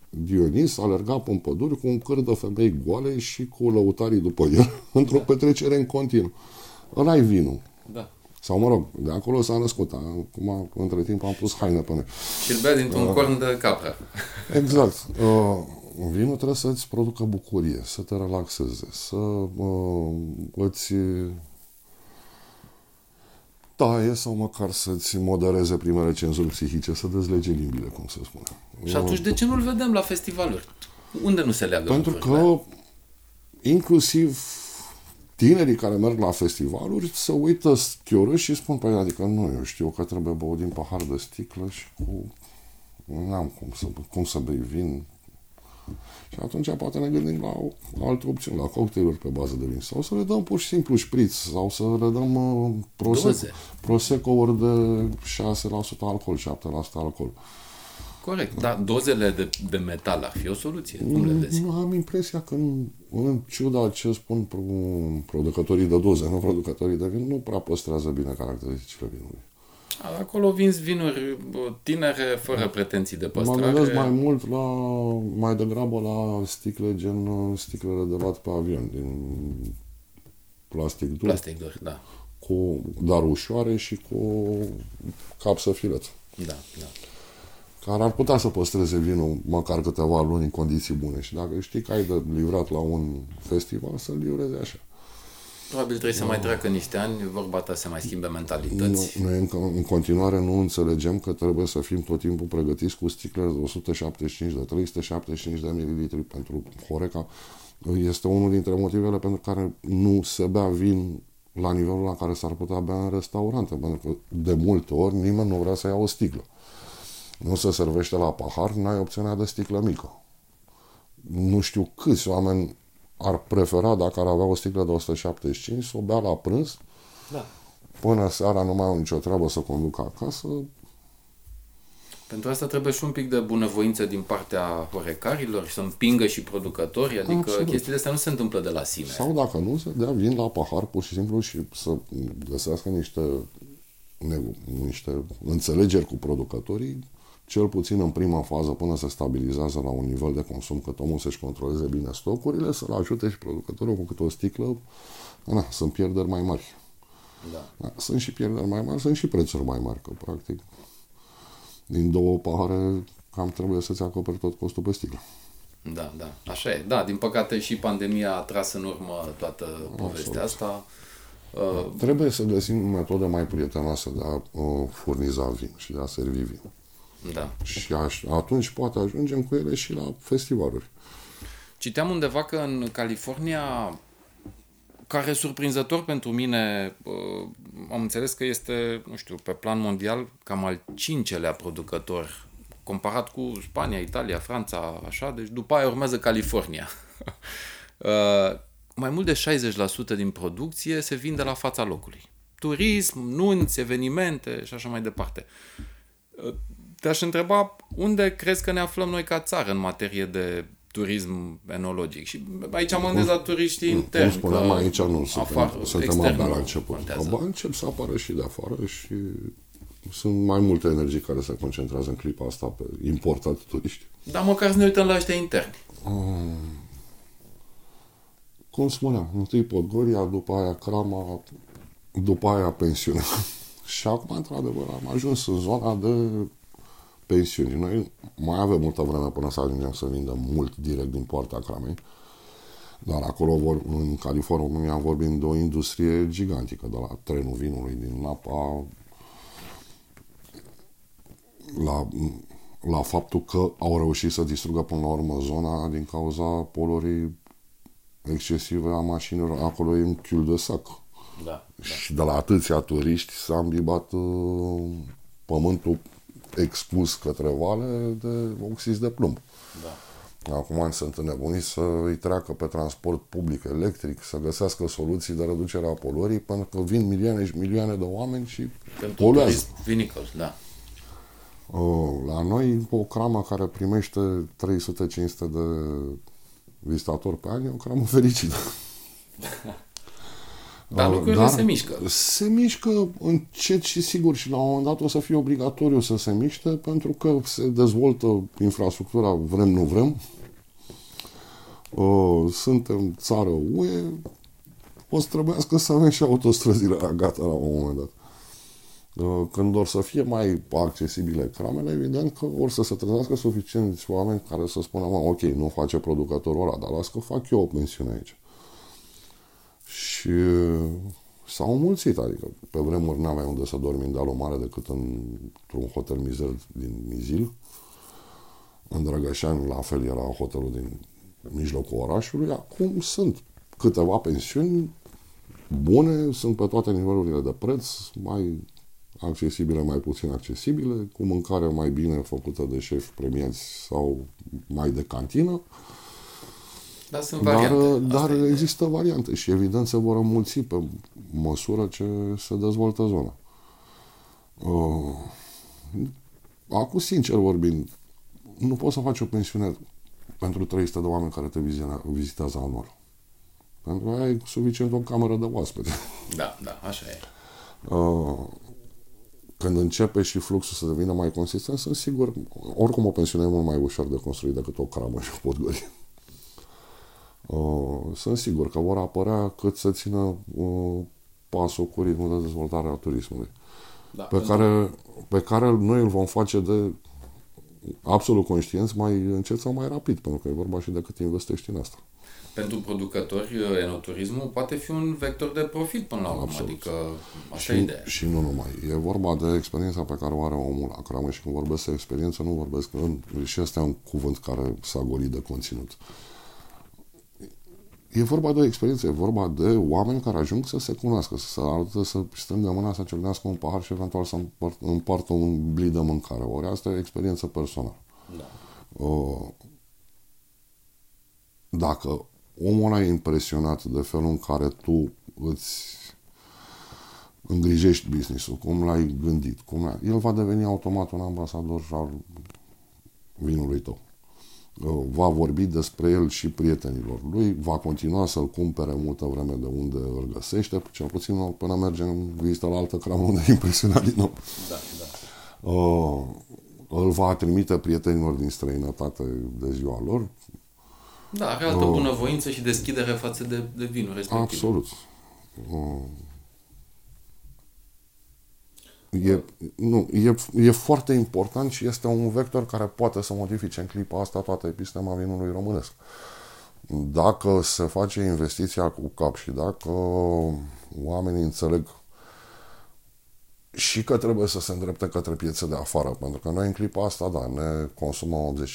Dionis alerga pe păduri cu un câr de femei goale și cu lăutarii după el [laughs] într-o da. petrecere în continuu. ăla e vinul. Da. Sau mă rog, de acolo s-a născut. Acum, între timp, am pus haine pe noi. Și îl bea dintr-un uh, corn de capră. [laughs] Exact. Uh, vinul trebuie să-ți producă bucurie, să te relaxeze, să uh, îți taie sau măcar să-ți modereze primele cenzuri psihice, să dezlege limbile, cum se spune. Și atunci de ce nu-l vedem la festivaluri? Unde nu se leagă Pentru că inclusiv tinerii care merg la festivaluri se uită schiorâși și spun, păi, adică nu, eu știu că trebuie băut din pahar de sticlă și cu... N-am cum să, cum să bei vin, și atunci poate ne gândim la o altă opțiune, la cocktailuri pe bază de vin. Sau să le dăm pur și simplu șpriț, sau să le dăm uh, prosecco, prosecco-uri de 6% alcool, 7% alcool. Corect, dar dozele de, de metal ar fi o soluție. Cum le vezi? Nu, am impresia că, în, în ciuda ce spun producătorii de doze, nu producătorii de vin, nu prea păstrează bine caracteristicile vinului. Acolo vinzi vinuri tinere, fără pretenții de păstrare. Mă gândesc mai mult la, mai degrabă la sticle gen uh, sticlele de lat pe avion, din plastic dur. Plastic dur, da. Cu, dar ușoare și cu capsă fileț. Da, da. Care ar putea să păstreze vinul măcar câteva luni în condiții bune. Și dacă știi că ai de livrat la un festival, să-l livreze așa. Probabil trebuie să mai treacă niște ani, vorba ta să mai schimbe mentalități. Nu, noi încă, în continuare nu înțelegem că trebuie să fim tot timpul pregătiți cu sticle de 175, de 375 de mililitri pentru Horeca. Este unul dintre motivele pentru care nu se bea vin la nivelul la care s-ar putea bea în restaurante, pentru că de multe ori nimeni nu vrea să ia o sticlă. Nu se servește la pahar, n-ai opțiunea de sticlă mică. Nu știu câți oameni ar prefera, dacă ar avea o sticlă de 175, să o bea la prânz, da. până seara nu mai au nicio treabă să conducă acasă. Pentru asta trebuie și un pic de bunăvoință din partea horecarilor și să împingă și producătorii, adică Absolut. chestiile astea nu se întâmplă de la sine. Sau dacă nu, să dea vin la pahar pur și simplu și să găsească niște, niște înțelegeri cu producătorii cel puțin în prima fază, până se stabilizează la un nivel de consum, cât omul să-și controleze bine stocurile, să-l ajute și producătorul cu câte o sticlă. Na, sunt pierderi mai mari. Da. Da, sunt și pierderi mai mari, sunt și prețuri mai mari, că practic din două pahare cam trebuie să-ți acoperi tot costul pe sticlă. Da, da, așa e. Da, din păcate și pandemia a tras în urmă toată povestea Absolut. asta. Uh, trebuie să găsim metode mai prietenoase de a uh, furniza vin și de a servi vin. Da. Și aș, atunci poate ajungem cu ele și la festivaluri. Citeam undeva că în California, care surprinzător pentru mine, uh, am înțeles că este, nu știu, pe plan mondial, cam al cincelea producător, comparat cu Spania, Italia, Franța, așa, deci după aia urmează California. [laughs] Uh, mai mult de 60% din producție se vinde la fața locului. Turism, nunți, evenimente și așa mai departe. Uh, te-aș întreba unde crezi că ne aflăm noi ca țară în materie de turism enologic. Și aici mă gândesc la turiștii interni. Cum spuneam, aici nu afară, suntem abia la început. Abia încep să apară și de afară și sunt mai multe energii care se concentrează în clipa asta pe importat turiști. Dar măcar să ne uităm la ăștia interni. Um, cum spuneam, întâi Podgoria, după aia Crama, după aia pensiune. [laughs] și acum, într-adevăr, am ajuns în zona de pensiuni. Noi mai avem multă vreme până să ajungem să vindem mult direct din poarta cramei, dar acolo vor, în California vorbim de o industrie gigantică, de la trenul vinului din Napa la, la faptul că au reușit să distrugă până la urmă zona din cauza poluării excesive a mașinilor. Acolo e un chiul de sac. Da, și da. de la atâția turiști s-a îmbibat uh, pământul expus către vale de oxid de plumb. Da. Acum sunt înnebuniți să îi treacă pe transport public electric, să găsească soluții de reducere a poluării, pentru că vin milioane și milioane de oameni și Pentru poluează. Vinicol, da. La noi, o cramă care primește 300-500 de vizitatori pe an e o cramă fericită. [laughs] Dar lucrurile Dar se mișcă. Se mișcă încet și sigur și la un moment dat o să fie obligatoriu să se miște pentru că se dezvoltă infrastructura, vrem, nu vrem. Suntem țară UE, o să trebuiască să avem și autostrăzile [laughs] gata la un moment dat. Când or să fie mai accesibile cramele, evident că or să se trezească suficienți oameni care să spună, mă, ok, nu face producătorul ăla, dar las că fac eu o pensiune aici. Și uh, s-au mulțit, adică pe vremuri n-aveai unde să dormi în dealul mare decât într-un hotel mizer din Mizil. În Drăgășani, la fel, era hotelul din mijlocul orașului. Acum sunt câteva pensiuni bune, sunt pe toate nivelurile de preț, mai accesibile, mai puțin accesibile, cu mâncare mai bine făcută de șef premiați sau mai de cantină. Dar sunt variante. Dar, dar există variante și evident se vor înmulți pe măsură ce se dezvoltă zona. Uh, acum, sincer vorbind, nu poți să faci o pensiune pentru 300 de oameni care te vizitează anual. Pentru că ai suficient o cameră de oaspete. Da, da, așa e. Uh, când începe și fluxul să devină mai consistent, sunt sigur, oricum o pensiune e mult mai ușor de construit decât o cramă și o podgărie. Uh, sunt sigur că vor apărea cât să țină uh, pasul cu ritmul de dezvoltare a turismului. Da, pe, care, pe care noi îl vom face de absolut conștienți mai încet sau mai rapid, pentru că e vorba și de cât investești în asta. Pentru producători, uh, enoturismul poate fi un vector de profit până la urmă, absolut. adică așa și, e ideea. Și nu numai. E vorba de experiența pe care o are omul la cramă și când vorbesc de experiență, nu vorbesc în, și este un cuvânt care s-a golit de conținut. E vorba de o experiență, e vorba de oameni care ajung să se cunoască, să se arătă, să strângă mâna, să ciocnească un pahar și eventual să împartă un blid de mâncare. Ori asta e o experiență personală. Da. Uh, dacă omul ăla e impresionat de felul în care tu îți îngrijești business-ul, cum l-ai gândit, cum l-ai... el va deveni automat un ambasador al vinului tău. Uh, va vorbi despre el și prietenilor lui, va continua să-l cumpere multă vreme de unde îl găsește, cel puțin până merge în vizită la altă cramă unde [laughs] e impresionat din nou. Da, da. Uh, îl va trimite prietenilor din străinătate de ziua lor. Da, are altă uh, bunăvoință și deschidere față de, de vinul respectiv. Absolut. Uh, E, nu, e, e foarte important și este un vector care poate să modifice în clipa asta toată epistema vinului românesc. Dacă se face investiția cu cap și dacă oamenii înțeleg și că trebuie să se îndrepte către piețe de afară, pentru că noi în clipa asta, da, ne consumăm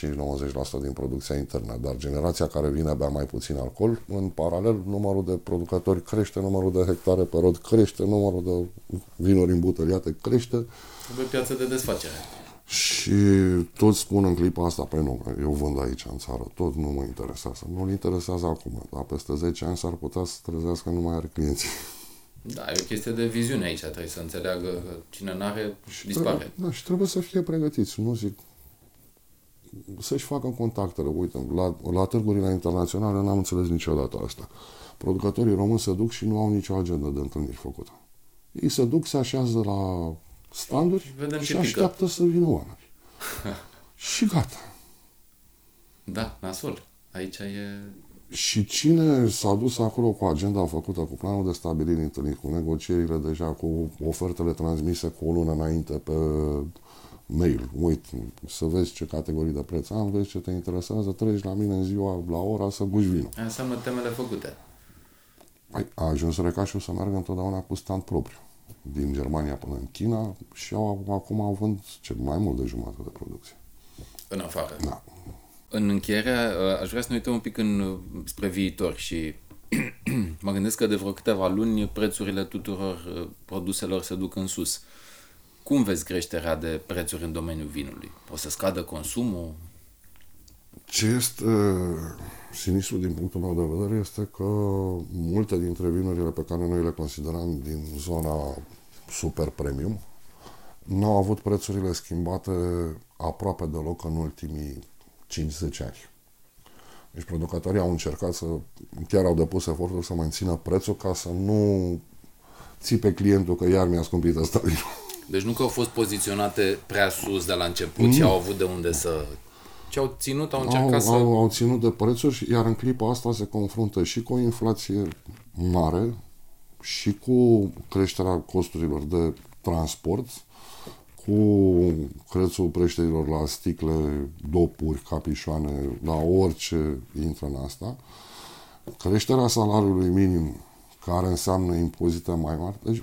85-90% din producția internă, dar generația care vine bea mai puțin alcool, în paralel, numărul de producători crește, numărul de hectare pe rod crește, numărul de vinuri îmbuteliate crește. Trebuie piață de desfacere. Și toți spun în clipa asta, pe nu, eu vând aici în țară, tot nu mă interesează. Nu-l interesează acum, dar peste 10 ani s-ar putea să trezească nu mai are clienți. Da, e o chestie de viziune aici, trebuie să înțeleagă că cine n-are, și dispare. Trebuie, da, și trebuie să fie pregătiți, nu zic să-și facă contactele. Uite, la, la târgurile internaționale n-am înțeles niciodată asta. Producătorii români se duc și nu au nicio agendă de întâlniri făcută. Ei se duc, se așează la standuri Vedem și așteaptă pică. să vină oameni. [laughs] și gata. Da, nasol. Aici e și cine s-a dus acolo cu agenda făcută, cu planul de stabilire întâlnit, cu negocierile deja, cu ofertele transmise cu o lună înainte pe mail, uite, să vezi ce categorii de preț am, vezi ce te interesează, treci la mine în ziua, la ora, să guși vinul. Înseamnă temele făcute. Ai, a ajuns Recașul să meargă întotdeauna cu stand propriu. Din Germania până în China și au, acum au vând ce, mai mult de jumătate de producție. În afară. Da. În încheiere, uh, aș vrea să ne uităm un pic în, uh, spre viitor și [clears throat] mă gândesc că de vreo câteva luni prețurile tuturor uh, produselor se duc în sus. Cum vezi creșterea de prețuri în domeniul vinului? O să scadă consumul? Ce este sinistru din punctul meu de vedere este că multe dintre vinurile pe care noi le considerăm din zona super premium nu au avut prețurile schimbate aproape deloc în ultimii 5-10 ani. Deci producătorii au încercat să, chiar au depus efortul să mențină prețul ca să nu ții pe clientul că iar mi-a scumpit asta Deci nu că au fost poziționate prea sus de la început mm. și au avut de unde să... Ce au ținut, au încercat au, să... Au, au ținut de prețuri, iar în clipa asta se confruntă și cu o inflație mare și cu creșterea costurilor de transport, cu prețul preșterilor la sticle, dopuri, capișoane, la orice intră în asta, creșterea salariului minim, care înseamnă impozite mai mari, deci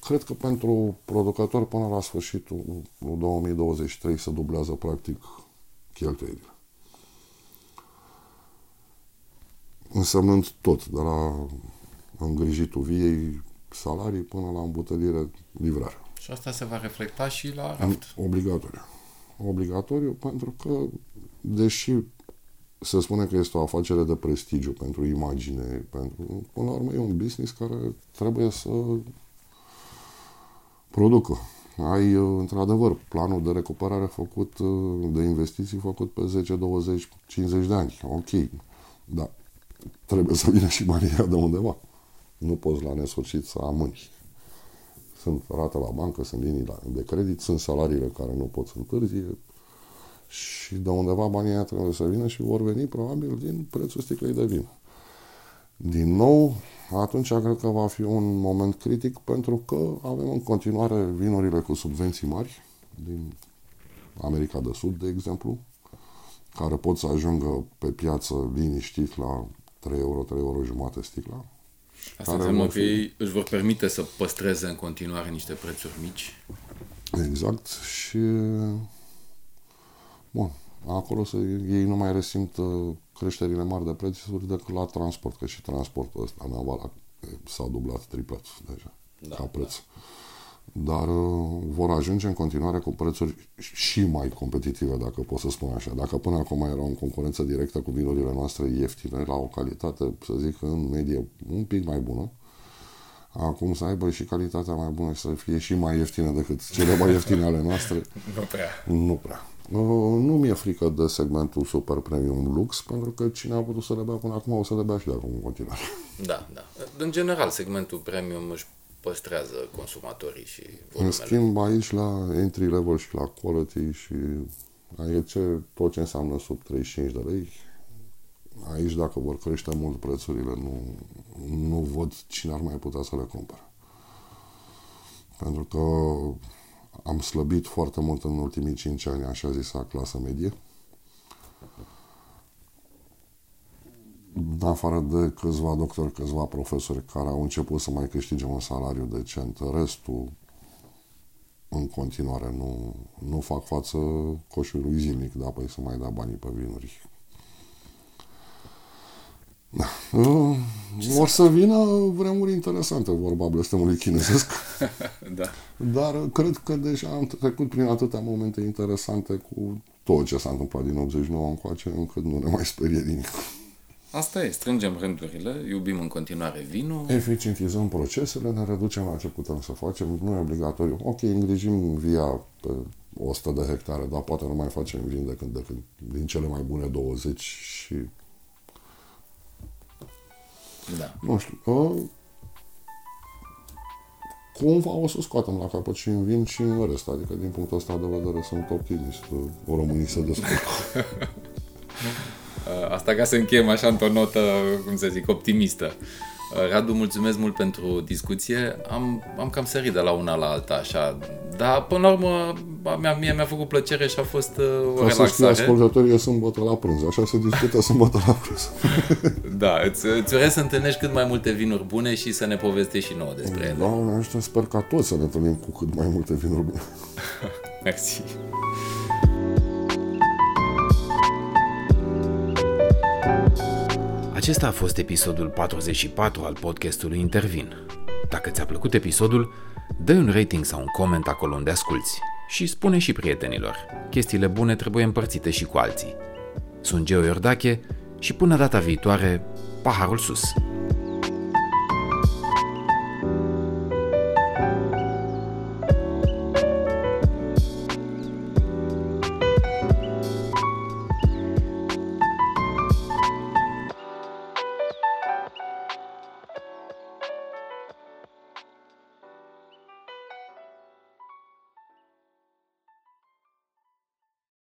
cred că pentru producător până la sfârșitul 2023 se dublează practic cheltuielile. Însemnând tot, de la îngrijitul viei, salarii până la îmbutălire, livrare. Și asta se va reflecta și la raft. Obligatoriu. Obligatoriu pentru că, deși se spune că este o afacere de prestigiu pentru imagine, pentru, până la urmă e un business care trebuie să producă. Ai, într-adevăr, planul de recuperare făcut, de investiții făcut pe 10, 20, 50 de ani. Ok, dar trebuie să vină și banii de undeva. Nu poți la nesfârșit să amâni sunt rate la bancă, sunt linii de credit, sunt salariile care nu pot să întârzie și de undeva banii aia trebuie să vină și vor veni probabil din prețul sticlei de vin. Din nou, atunci cred că va fi un moment critic pentru că avem în continuare vinurile cu subvenții mari din America de Sud, de exemplu, care pot să ajungă pe piață liniștit la 3 euro, 3 euro jumate sticla. Asta înseamnă că ei își vor permite să păstreze în continuare niște prețuri mici. Exact și bun, acolo să, ei nu mai resimt uh, creșterile mari de prețuri decât la transport, că și transportul ăsta naval s-a dublat, triplat deja, da, ca preț. Da dar uh, vor ajunge în continuare cu prețuri și mai competitive, dacă pot să spun așa. Dacă până acum erau în concurență directă cu vinurile noastre ieftine, la o calitate, să zic, în medie un pic mai bună, acum să aibă și calitatea mai bună și să fie și mai ieftină decât cele mai ieftine ale noastre. [laughs] nu prea. Nu prea. Uh, nu mi-e frică de segmentul super premium lux, pentru că cine a putut să le bea până acum o să le bea și de acum în continuare. Da, da. În general, segmentul premium își păstrează consumatorii și volumele. În schimb, aici la entry level și la quality și aici tot ce înseamnă sub 35 de lei, aici dacă vor crește mult prețurile, nu, nu văd cine ar mai putea să le cumpere. Pentru că am slăbit foarte mult în ultimii 5 ani, așa zisa, clasă medie. În afară de câțiva doctori, câțiva profesori care au început să mai câștige un salariu decent, restul în continuare nu, nu fac față coșului zilnic, da, păi să mai da banii pe vinuri. Da. Uh, or să vină vremuri interesante, vorba blestemului chinezesc. [laughs] da. Dar cred că deja am trecut prin atâtea momente interesante cu tot ce s-a întâmplat din 89 încoace, încât nu ne mai sperie nimic. Asta e, strângem rândurile, iubim în continuare vinul. Eficientizăm procesele, ne reducem la ce putem să facem, nu e obligatoriu. Ok, îngrijim via pe 100 de hectare, dar poate nu mai facem vin decât, decât din cele mai bune 20 și... Da. Nu știu, uh, cumva o să scoatem la capăt și în vin și în rest. Adică, din punctul ăsta de vedere, sunt optimist. O românii se descurcă. [laughs] Uh, asta ca să încheiem așa într-o notă, cum să zic, optimistă. Uh, Radu, mulțumesc mult pentru discuție. Am, am cam sărit de la una la alta, așa. Dar, până la urmă, mie, mie mi-a făcut plăcere și a fost uh, o Ca relaxare. să știi, ascultătorii, e sâmbătă la prânz. Așa se discută sâmbătă la prânz. [laughs] da, îți, îți urez să întâlnești cât mai multe vinuri bune și să ne povestești și nouă despre ele. Doamne, sper ca toți să ne întâlnim cu cât mai multe vinuri bune. [laughs] Mersi. Acesta a fost episodul 44 al podcastului Intervin. Dacă ți-a plăcut episodul, dă un rating sau un coment acolo unde asculti și spune și prietenilor. Chestiile bune trebuie împărțite și cu alții. Sunt Geo Iordache și până data viitoare, paharul sus!